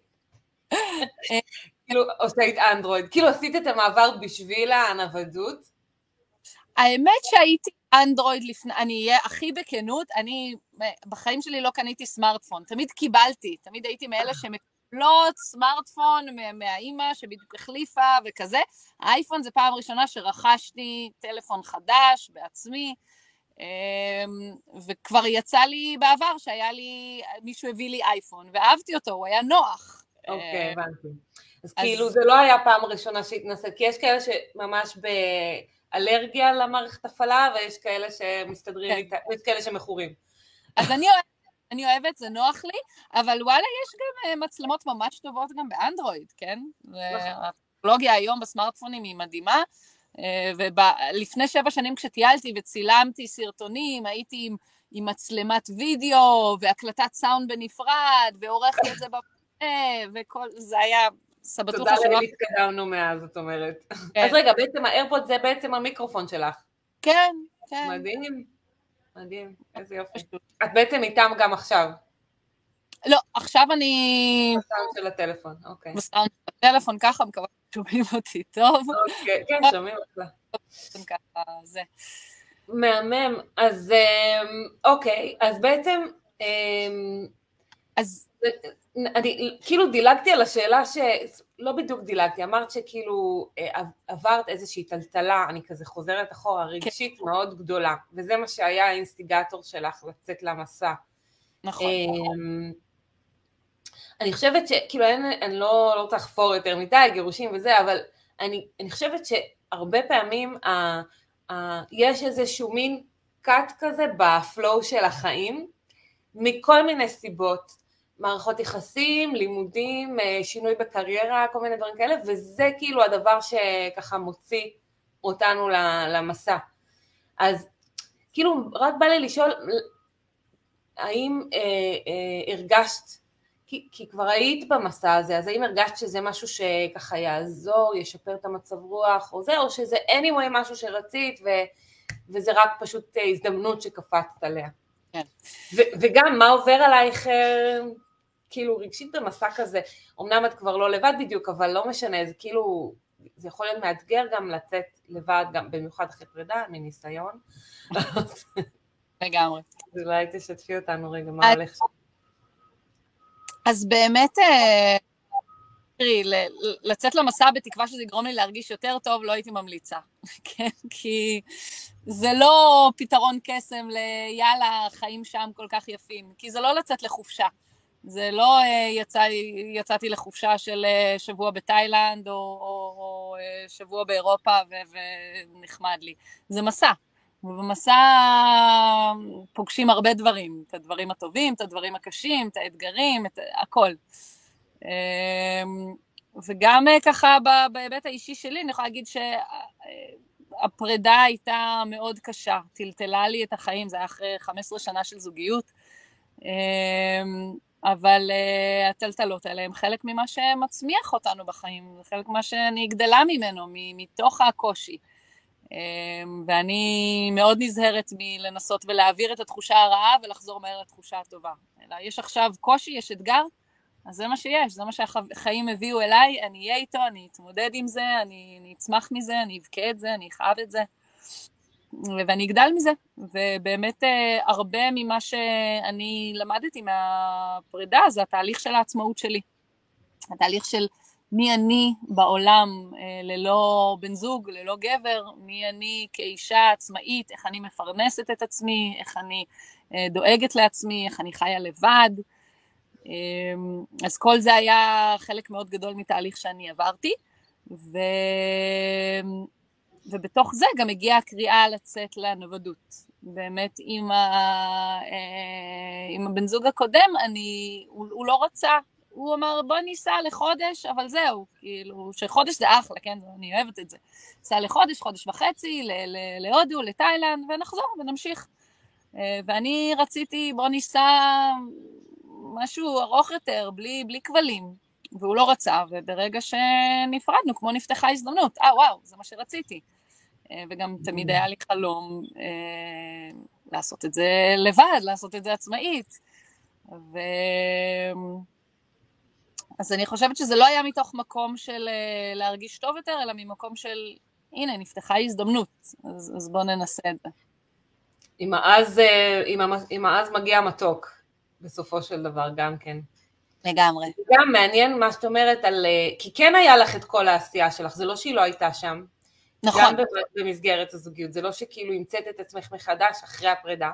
כאילו, עושית אנדרואיד, כאילו עשית את המעבר בשביל הנוודות? האמת שהייתי אנדרואיד לפני, אני אהיה הכי בכנות, אני בחיים שלי לא קניתי סמארטפון, תמיד קיבלתי, תמיד הייתי מאלה <laughs> שמקבלות סמארטפון מהאימא שבדיוק החליפה וכזה. האייפון זה פעם ראשונה שרכשתי טלפון חדש בעצמי, אמ, וכבר יצא לי בעבר שהיה לי, מישהו הביא לי אייפון, ואהבתי אותו, הוא היה נוח. אוקיי, אה, הבנתי. אז כאילו זה לא היה פעם ראשונה שהתנסית, כי יש כאלה שממש באלרגיה למערכת הפעלה, ויש כאלה שמסתדרים כן. ויש כאלה שמכורים. אז אני אוהבת, אני אוהבת, זה נוח לי, אבל וואלה, יש גם אה, מצלמות ממש טובות גם באנדרואיד, כן? נכון. הטכנולוגיה היום בסמארטפונים היא מדהימה, אה, ולפני שבע שנים כשטיילתי וצילמתי סרטונים, הייתי עם, עם מצלמת וידאו והקלטת סאונד בנפרד, ועורכת את זה וכל, זה היה סבתוכה שלו. תודה לאל התקדמנו מאז, זאת אומרת. כן. אז רגע, בעצם האיירפוד זה בעצם המיקרופון שלך. כן, כן. מדהים, מדהים, איזה יופי. את בעצם איתם גם עכשיו. לא, עכשיו אני... בסאונד של הטלפון, אוקיי. בסאונד של הטלפון, ככה, מקווה ששומעים אותי טוב. אוקיי, כן, שומעים אותך. ככה, זה. מהמם. אז אמ, אוקיי, אז בעצם... אמ, אז אני כאילו דילגתי על השאלה ש... לא בדיוק דילגתי, אמרת שכאילו אה, עברת איזושהי טלטלה, אני כזה חוזרת אחורה, רגשית כן. מאוד גדולה, וזה מה שהיה האינסטיגטור שלך לצאת למסע. נכון. אמ, אני חושבת שכאילו אין, אני לא, לא רוצה לחפור יותר מדי, גירושים וזה, אבל אני, אני חושבת שהרבה פעמים ה, ה, יש איזשהו מין קאט כזה בפלואו של החיים, מכל מיני סיבות. מערכות יחסים, לימודים, אה, שינוי בקריירה, כל מיני דברים כאלה, וזה כאילו הדבר שככה מוציא אותנו למסע. אז כאילו רק בא לי לשאול, האם אה, אה, הרגשת, כי, כי כבר היית במסע הזה, אז האם הרגשת שזה משהו שככה יעזור, ישפר את המצב רוח, או זה, או שזה anyway משהו שרצית, ו, וזה רק פשוט אה, הזדמנות שקפצת עליה? כן. ו- וגם מה עובר עלייך אה, כאילו רגשית במסע כזה, אמנם את כבר לא לבד בדיוק, אבל לא משנה, זה כאילו, זה יכול להיות מאתגר גם לצאת לבד, גם במיוחד אחרי פרידה, מניסיון. לגמרי. אז אולי תשתפי אותנו רגע, מה הולך שם. אז באמת, אה, תראי, לצאת למסע בתקווה שזה יגרום לי להרגיש יותר טוב, לא הייתי ממליצה, <laughs> כן? כי זה לא פתרון קסם ליאללה, חיים שם כל כך יפים, כי זה לא לצאת לחופשה. זה לא אה, יצא, יצאתי לחופשה של אה, שבוע בתאילנד או, או, או אה, שבוע באירופה ו, ונחמד לי. זה מסע. ובמסע פוגשים הרבה דברים, את הדברים הטובים, את הדברים הקשים, את האתגרים, את הכל. וגם ככה בהיבט האישי שלי, אני יכולה להגיד שהפרידה הייתה מאוד קשה, טלטלה לי את החיים, זה היה אחרי 15 שנה של זוגיות. אבל uh, הטלטלות האלה הם חלק ממה שמצמיח אותנו בחיים, זה חלק ממה שאני גדלה ממנו, מתוך הקושי. Um, ואני מאוד נזהרת מלנסות ולהעביר את התחושה הרעה ולחזור מהר לתחושה הטובה. אלא יש עכשיו קושי, יש אתגר, אז זה מה שיש, זה מה שהחיים הביאו אליי, אני אהיה איתו, אני אתמודד עם זה, אני, אני אצמח מזה, אני אבכה את זה, אני אכאב את זה. ואני אגדל מזה, ובאמת אה, הרבה ממה שאני למדתי מהפרידה זה התהליך של העצמאות שלי. התהליך של מי אני בעולם אה, ללא בן זוג, ללא גבר, מי אני כאישה עצמאית, איך אני מפרנסת את עצמי, איך אני אה, דואגת לעצמי, איך אני חיה לבד. אז כל זה היה חלק מאוד גדול מתהליך שאני עברתי, ו... ובתוך זה גם הגיעה הקריאה לצאת לנוודות. באמת, עם, ה... אה, עם הבן זוג הקודם, אני, הוא, הוא לא רצה, הוא אמר בוא ניסע לחודש, אבל זהו, כאילו, שחודש זה אחלה, כן, אני אוהבת את זה. ניסע לחודש, חודש וחצי, להודו, לתאילנד, ונחזור ונמשיך. אה, ואני רציתי בוא ניסע משהו ארוך יותר, בלי, בלי כבלים. והוא לא רצה, וברגע שנפרדנו, כמו נפתחה הזדמנות, אה וואו, זה מה שרציתי. אה, וגם תמיד היה לי חלום אה, לעשות את זה לבד, לעשות את זה עצמאית. ו... אז אני חושבת שזה לא היה מתוך מקום של אה, להרגיש טוב יותר, אלא ממקום של, הנה, נפתחה הזדמנות, אז, אז בואו ננסה את זה. עם העז, עם העז מגיע המתוק, בסופו של דבר, גם כן. לגמרי. גם מעניין מה שאת אומרת על... כי כן היה לך את כל העשייה שלך, זה לא שהיא לא הייתה שם. נכון. גם במסגרת הזוגיות, זה לא שכאילו המצאת את עצמך מחדש אחרי הפרידה.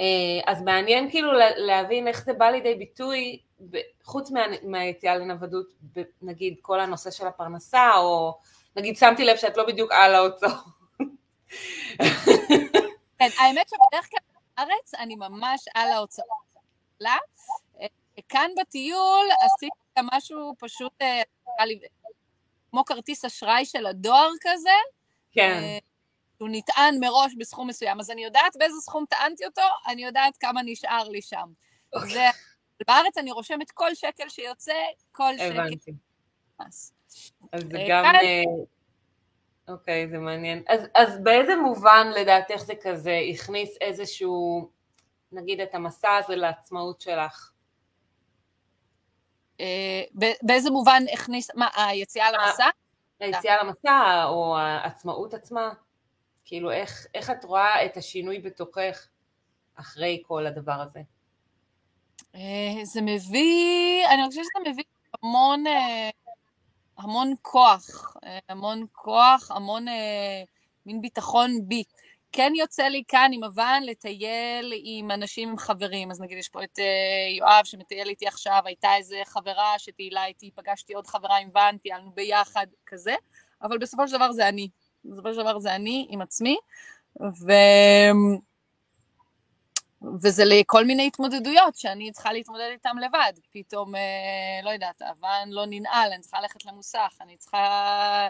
אה, אז מעניין כאילו להבין איך זה בא לידי ביטוי, חוץ מה, מהיציאה לנוודות, נגיד כל הנושא של הפרנסה, או נגיד שמתי לב שאת לא בדיוק על ההוצאות. כן, האמת שבדרך כלל בארץ אני ממש על ההוצאות. כאן בטיול עשיתי גם משהו פשוט, אה, כמו כרטיס אשראי של הדואר כזה. כן. אה, הוא נטען מראש בסכום מסוים, אז אני יודעת באיזה סכום טענתי אותו, אני יודעת כמה נשאר לי שם. אוקיי. זה, בארץ אני רושמת כל שקל שיוצא, כל שקל. הבנתי. אז זה אה, גם... אוקיי, זה מעניין. אז, אז באיזה מובן לדעתך זה כזה הכניס איזשהו, נגיד את המסע הזה לעצמאות שלך? באיזה מובן הכניס, מה, היציאה למסע? היציאה למסע, או העצמאות עצמה? כאילו, איך, איך את רואה את השינוי בתוכך אחרי כל הדבר הזה? זה מביא, אני חושבת שזה מביא המון, המון כוח, המון כוח, המון מין ביטחון בי. כן יוצא לי כאן עם הוואן לטייל עם אנשים, עם חברים, אז נגיד יש פה את יואב שמטייל איתי עכשיו, הייתה איזה חברה שטיילה איתי, פגשתי עוד חברה עם ואן, טיילנו ביחד, כזה, אבל בסופו של דבר זה אני. בסופו של דבר זה אני עם עצמי, ו... וזה לכל מיני התמודדויות שאני צריכה להתמודד איתן לבד. פתאום, לא יודעת, הוואן לא ננעל, אני צריכה ללכת למוסך, אני צריכה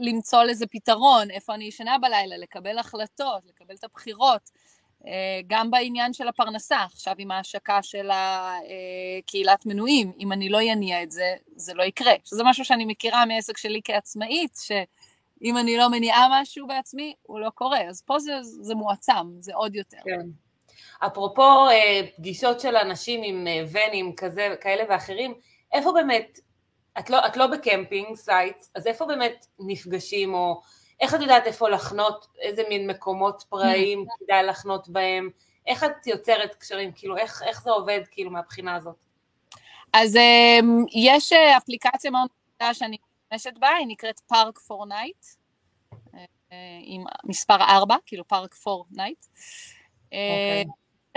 למצוא לזה פתרון, איפה אני ישנה בלילה, לקבל החלטות, לקבל את הבחירות. גם בעניין של הפרנסה, עכשיו עם ההשקה של הקהילת מנויים, אם אני לא אניע את זה, זה לא יקרה. שזה משהו שאני מכירה מעסק שלי כעצמאית, שאם אני לא מניעה משהו בעצמי, הוא לא קורה. אז פה זה, זה מועצם, זה עוד יותר. כן. אפרופו פגישות של אנשים עם ונים כזה, כאלה ואחרים, איפה באמת, את לא, את לא ב camping site, אז איפה באמת נפגשים, או איך את יודעת איפה לחנות, איזה מין מקומות פראיים mm. כדאי לחנות בהם, איך את יוצרת קשרים, כאילו איך, איך זה עובד כאילו מהבחינה הזאת? אז יש אפליקציה מאוד גדולה שאני משתמשת בה, היא נקראת Park for Night, עם מספר 4, כאילו Park for Night. אוקיי.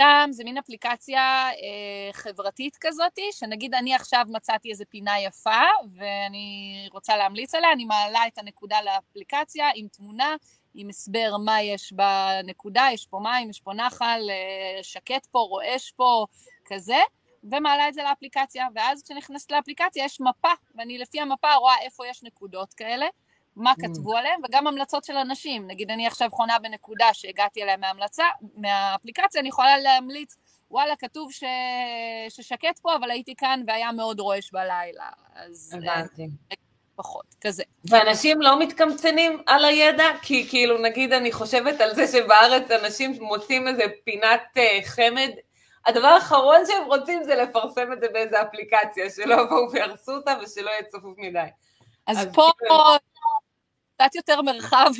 שם זה מין אפליקציה אה, חברתית כזאת, שנגיד אני עכשיו מצאתי איזה פינה יפה ואני רוצה להמליץ עליה, אני מעלה את הנקודה לאפליקציה עם תמונה, עם הסבר מה יש בנקודה, יש פה מים, יש פה נחל, אה, שקט פה, רועש פה, כזה, ומעלה את זה לאפליקציה, ואז כשנכנסת לאפליקציה יש מפה, ואני לפי המפה רואה איפה יש נקודות כאלה, מה mm. כתבו עליהם, וגם המלצות של אנשים. נגיד, אני עכשיו חונה בנקודה שהגעתי אליה מההמלצה, מהאפליקציה, אני יכולה להמליץ, וואלה, כתוב ש... ששקט פה, אבל הייתי כאן והיה מאוד רועש בלילה. אז... הבנתי. פחות, כזה. ואנשים לא מתקמצנים על הידע? כי כאילו, נגיד, אני חושבת על זה שבארץ אנשים מוצאים איזה פינת uh, חמד, הדבר האחרון שהם רוצים זה לפרסם את זה באיזה אפליקציה, שלא יבואו ויהרסו אותה ושלא יהיה צפוף מדי. אז, אז פה כאילו... קצת יותר מרחב.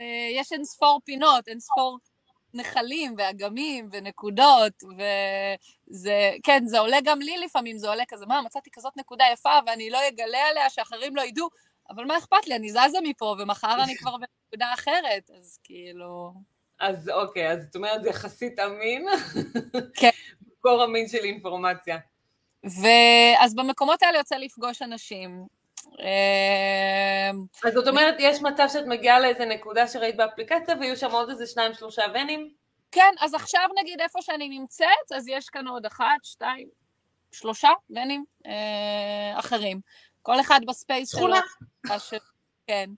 אה, יש אין ספור פינות, אין ספור נחלים ואגמים ונקודות, וזה, כן, זה עולה גם לי לפעמים, זה עולה כזה, מה, מצאתי כזאת נקודה יפה ואני לא אגלה עליה, שאחרים לא ידעו, אבל מה אכפת לי, אני זזה מפה, ומחר אני כבר בנקודה אחרת, אז כאילו... אז אוקיי, אז את אומרת, זה יחסית אמין? כן. מקור אמין של אינפורמציה. ואז במקומות האלה יוצא לפגוש אנשים, אז זאת אומרת, יש מצב שאת מגיעה לאיזה נקודה שראית באפליקציה ויהיו שם עוד איזה שניים, שלושה ונים? כן, אז עכשיו נגיד איפה שאני נמצאת, אז יש כאן עוד אחת, שתיים, שלושה ונים אה, אחרים. כל אחד ב space שלו. שכונה. כן.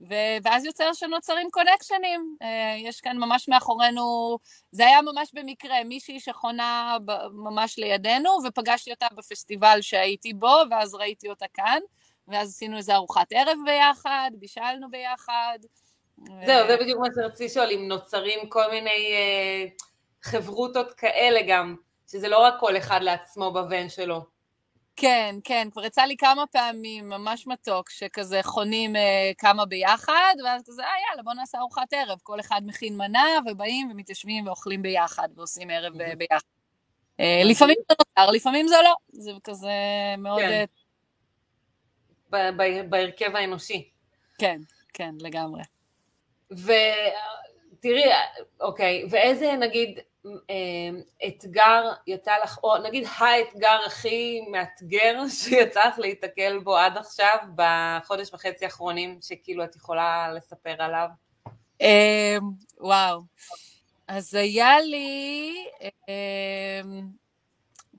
ו- ואז יוצר שנוצרים קונקשנים. אה, יש כאן ממש מאחורינו, זה היה ממש במקרה, מישהי שחונה ממש לידינו, ופגשתי אותה בפסטיבל שהייתי בו, ואז ראיתי אותה כאן. ואז עשינו איזה ארוחת ערב ביחד, בישלנו ביחד. זהו, ו... זה בדיוק מה שרציתי לשאול, אם נוצרים כל מיני אה, חברותות כאלה גם, שזה לא רק כל אחד לעצמו בבן שלו. כן, כן, כבר יצא לי כמה פעמים, ממש מתוק, שכזה חונים אה, כמה ביחד, ואז כזה, אה, יאללה, בוא נעשה ארוחת ערב. כל אחד מכין מנה, ובאים ומתיישבים ואוכלים ביחד, ועושים ערב אה, ביחד. אה, לפעמים זה נותר, לפעמים זה לא. זה כזה מאוד... כן. בהרכב האנושי. כן, כן, לגמרי. ותראי, אוקיי, ואיזה נגיד אה, אתגר יצא לך, או נגיד האתגר הכי מאתגר <laughs> שיצא לך להיתקל בו עד עכשיו, בחודש וחצי האחרונים, שכאילו את יכולה לספר עליו? אה, וואו. אז היה לי אה,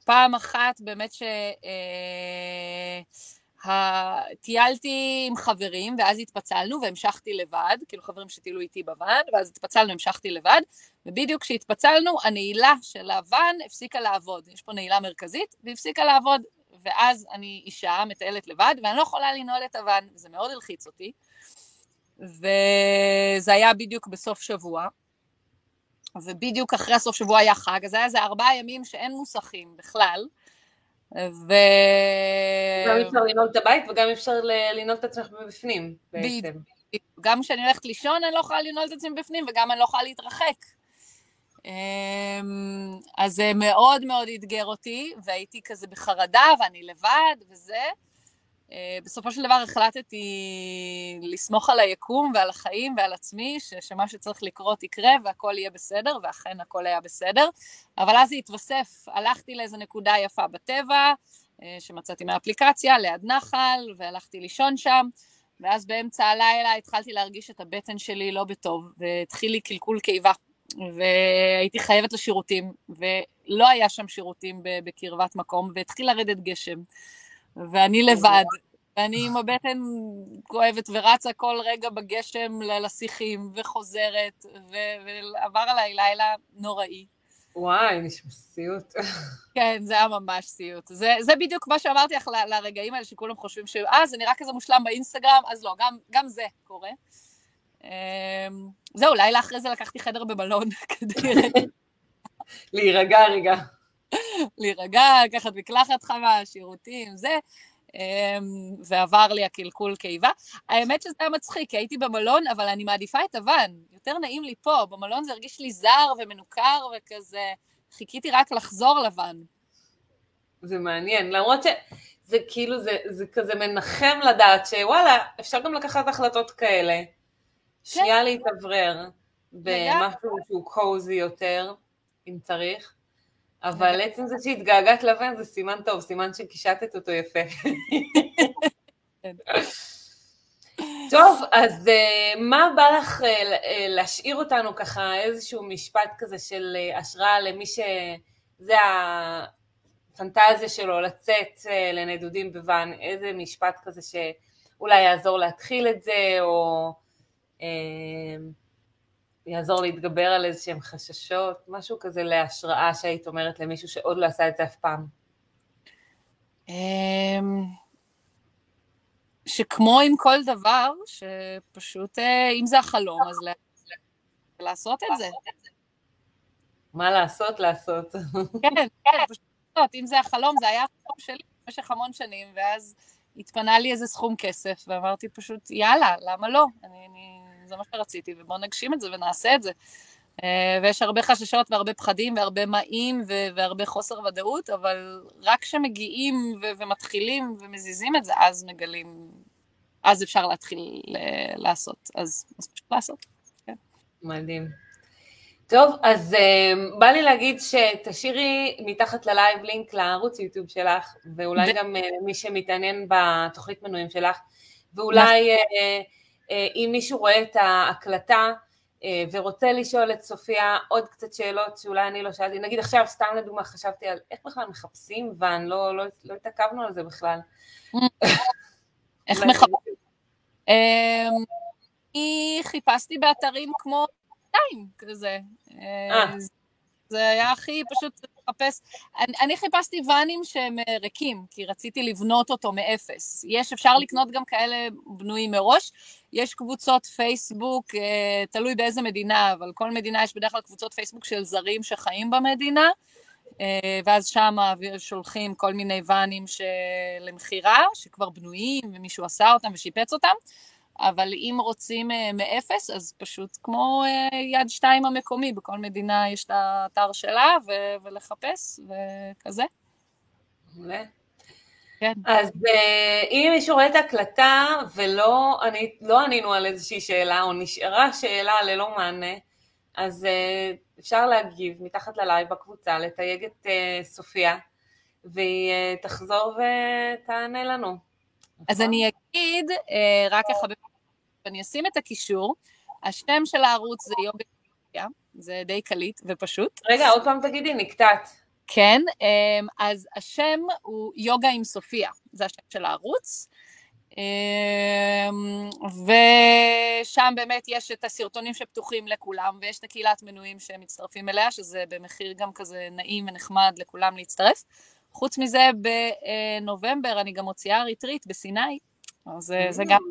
פעם אחת באמת ש... טיילתי עם חברים, ואז התפצלנו והמשכתי לבד, כאילו חברים שטיילו איתי בוואן, ואז התפצלנו, המשכתי לבד, ובדיוק כשהתפצלנו, הנעילה של הוואן הפסיקה לעבוד. יש פה נעילה מרכזית, והפסיקה לעבוד, ואז אני אישה, מטיילת לבד, ואני לא יכולה לנעול את הוואן, וזה מאוד הלחיץ אותי. וזה היה בדיוק בסוף שבוע, ובדיוק אחרי הסוף שבוע היה חג, אז היה איזה ארבעה ימים שאין מוסכים בכלל, ו... גם אפשר לנעול את הבית וגם אפשר לנעול את עצמך מבפנים בעצם. גם כשאני הולכת לישון אני לא יכולה לנעול את עצמי מבפנים וגם אני לא יכולה להתרחק. אמ, אז זה מאוד מאוד אתגר אותי, והייתי כזה בחרדה, ואני לבד וזה. אה, בסופו של דבר החלטתי לסמוך על היקום ועל החיים ועל עצמי, שמה שצריך לקרות יקרה והכל יהיה בסדר, ואכן הכל היה בסדר. אבל אז זה התווסף, הלכתי לאיזו נקודה יפה בטבע, אה, שמצאתי מהאפליקציה, ליד נחל, והלכתי לישון שם, ואז באמצע הלילה התחלתי להרגיש את הבטן שלי לא בטוב, והתחיל לי קלקול קיבה. והייתי חייבת לשירותים, ולא היה שם שירותים בקרבת מקום, והתחיל לרדת גשם. ואני לבד, ואני עם הבטן כואבת ורצה כל רגע בגשם לשיחים, וחוזרת, ועבר עליי לילה נוראי. וואי, נשמע סיוט. כן, זה היה ממש סיוט. זה, זה בדיוק מה שאמרתי לך לרגעים האלה, שכולם חושבים ש... אה, זה נראה כזה מושלם באינסטגרם, אז לא, גם, גם זה קורה. אמ, זהו, לילה אחרי זה לקחתי חדר במלון <laughs> כדי... להירגע רגע. להירגע, לקחת מקלחת חמה, שירותים, זה, אמ, ועבר לי הקלקול קיבה. האמת שזה היה מצחיק, כי הייתי במלון, אבל אני מעדיפה את הוואן, יותר נעים לי פה, במלון זה הרגיש לי זר ומנוכר וכזה, חיכיתי רק לחזור לוואן. זה מעניין, למרות שזה כאילו, זה, זה כזה מנחם לדעת שוואלה, אפשר גם לקחת החלטות כאלה. כן. שנייה להתאוורר במשהו שהוא קוזי יותר, אם צריך. אבל עצם זה שהתגעגעת לבן זה סימן טוב, סימן שקישטת אותו יפה. טוב, אז uh, מה בא לך uh, להשאיר אותנו ככה, איזשהו משפט כזה של uh, השראה למי שזה הפנטזיה שלו, לצאת לנדודים בוואן, איזה משפט כזה שאולי יעזור להתחיל את זה, או... יעזור להתגבר על איזה שהם חששות, משהו כזה להשראה שהיית אומרת למישהו שעוד לא עשה את זה אף פעם. אמ, שכמו עם כל דבר, שפשוט, אה, אם זה החלום, אז לעשות את זה. מה לעשות? לעשות. <laughs> כן, כן, פשוט לעשות. אם זה החלום, זה היה החלום שלי במשך המון שנים, ואז התפנה לי איזה סכום כסף, ואמרתי פשוט, יאללה, למה לא? אני, אני זה מה שרציתי, ובואו נגשים את זה ונעשה את זה. אה, ויש הרבה חששות והרבה פחדים והרבה מעים והרבה חוסר ודאות, אבל רק כשמגיעים ומתחילים ומזיזים את זה, אז מגלים, אז אפשר להתחיל לעשות. אז, אז פשוט לעשות. כן. מדהים. טוב, אז uh, בא לי להגיד שתשאירי מתחת ללייב לינק לערוץ יוטיוב שלך, ואולי ו... גם uh, מי שמתעניין בתוכנית מנויים שלך, ואולי... Uh, אה, אם מישהו רואה את ההקלטה אה, ורוצה לשאול את סופיה עוד קצת שאלות שאולי אני לא שאלתי, נגיד עכשיו סתם לדוגמה חשבתי על איך בכלל מחפשים ואן, לא, לא, לא התעכבנו על זה בכלל. <laughs> איך מחפשים? אמ, אני חיפשתי באתרים כמו טיים כזה. אה. זה היה הכי פשוט לחפש. אני, אני חיפשתי ואנים שהם ריקים, כי רציתי לבנות אותו מאפס. יש, אפשר לקנות גם כאלה בנויים מראש. יש קבוצות פייסבוק, אה, תלוי באיזה מדינה, אבל כל מדינה יש בדרך כלל קבוצות פייסבוק של זרים שחיים במדינה, אה, ואז שם שולחים כל מיני ואנים למכירה, שכבר בנויים, ומישהו עשה אותם ושיפץ אותם. אבל אם רוצים אה, מאפס, אז פשוט כמו יד שתיים המקומי, בכל מדינה יש את האתר שלה, ולחפש, וכזה. מעולה. כן. אז uh, אם מישהו רואה את ההקלטה ולא אני, לא ענינו על איזושהי שאלה, או נשארה שאלה ללא מענה, אז אפשר להגיב מתחת ללייב בקבוצה, לתייג את סופיה, והיא תחזור ותענה לנו. אז אני אגיד, רק ככה, אני אשים את הקישור, השם של הערוץ זה יוגה, זה די קליט ופשוט. רגע, עוד פעם תגידי, נקטעת. כן, אמ, אז השם הוא יוגה עם סופיה, זה השם של הערוץ. אמ, ושם באמת יש את הסרטונים שפתוחים לכולם, ויש את הקהילת מנויים שמצטרפים אליה, שזה במחיר גם כזה נעים ונחמד לכולם להצטרף. חוץ מזה, בנובמבר אני גם מוציאה retreat בסיני, אז זה גם,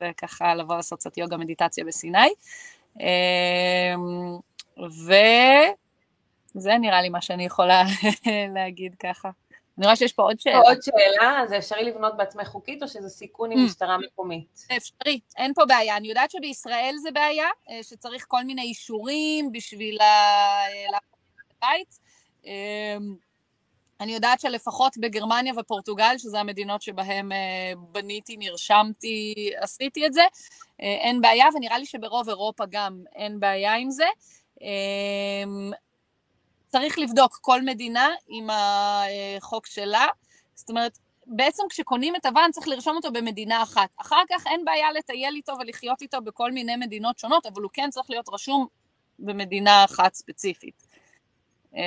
זה ככה לבוא לעשות קצת יוגה מדיטציה בסיני. אמ, ו... זה נראה לי מה שאני יכולה <laughs> להגיד ככה. אני רואה שיש פה עוד שאלה. עוד שאלה, זה אפשרי לבנות בעצמך חוקית או שזה סיכון עם Mm. משטרה מקומית? אפשרי, אין פה בעיה. אני יודעת שבישראל זה בעיה, אה, שצריך כל מיני אישורים בשביל ה- אה, לעשות את הבית. אה, אני יודעת שלפחות בגרמניה ופורטוגל, שזה המדינות שבהן אה, בניתי, נרשמתי, עשיתי את זה, אה, אין בעיה, ונראה לי שברוב אירופה גם אין בעיה עם זה. אה, צריך לבדוק כל מדינה עם החוק שלה. זאת אומרת, בעצם כשקונים את הוואן צריך לרשום אותו במדינה אחת. אחר כך אין בעיה לטייל איתו ולחיות איתו בכל מיני מדינות שונות, אבל הוא כן צריך להיות רשום במדינה אחת ספציפית. אמ,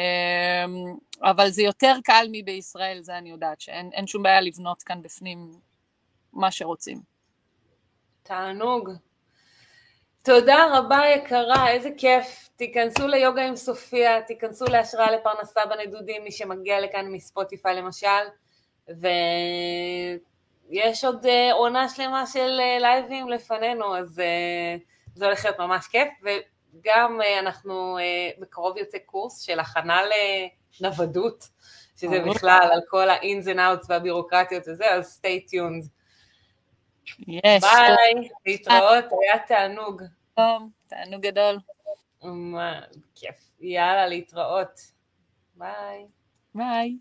אבל זה יותר קל מבישראל, זה אני יודעת, שאין אין שום בעיה לבנות כאן בפנים מה שרוצים. תענוג. תודה רבה יקרה, איזה כיף. תיכנסו ליוגה עם סופיה, תיכנסו להשראה לפרנסה בנדודים, מי שמגיע לכאן מספוטיפיי למשל, ויש עוד אה, עונה שלמה של אה, לייבים לפנינו, אז אה, זה הולך להיות ממש כיף, וגם אה, אנחנו, אה, בקרוב יוצא קורס של הכנה לנוודות, שזה אוקיי. בכלל על כל ה-ins and outs והבירוקרטיות וזה, אז stay tuned. יש, ביי, להתראות, היה תענוג. תענוג גדול. מה, כיף. יאללה, להתראות. ביי. ביי.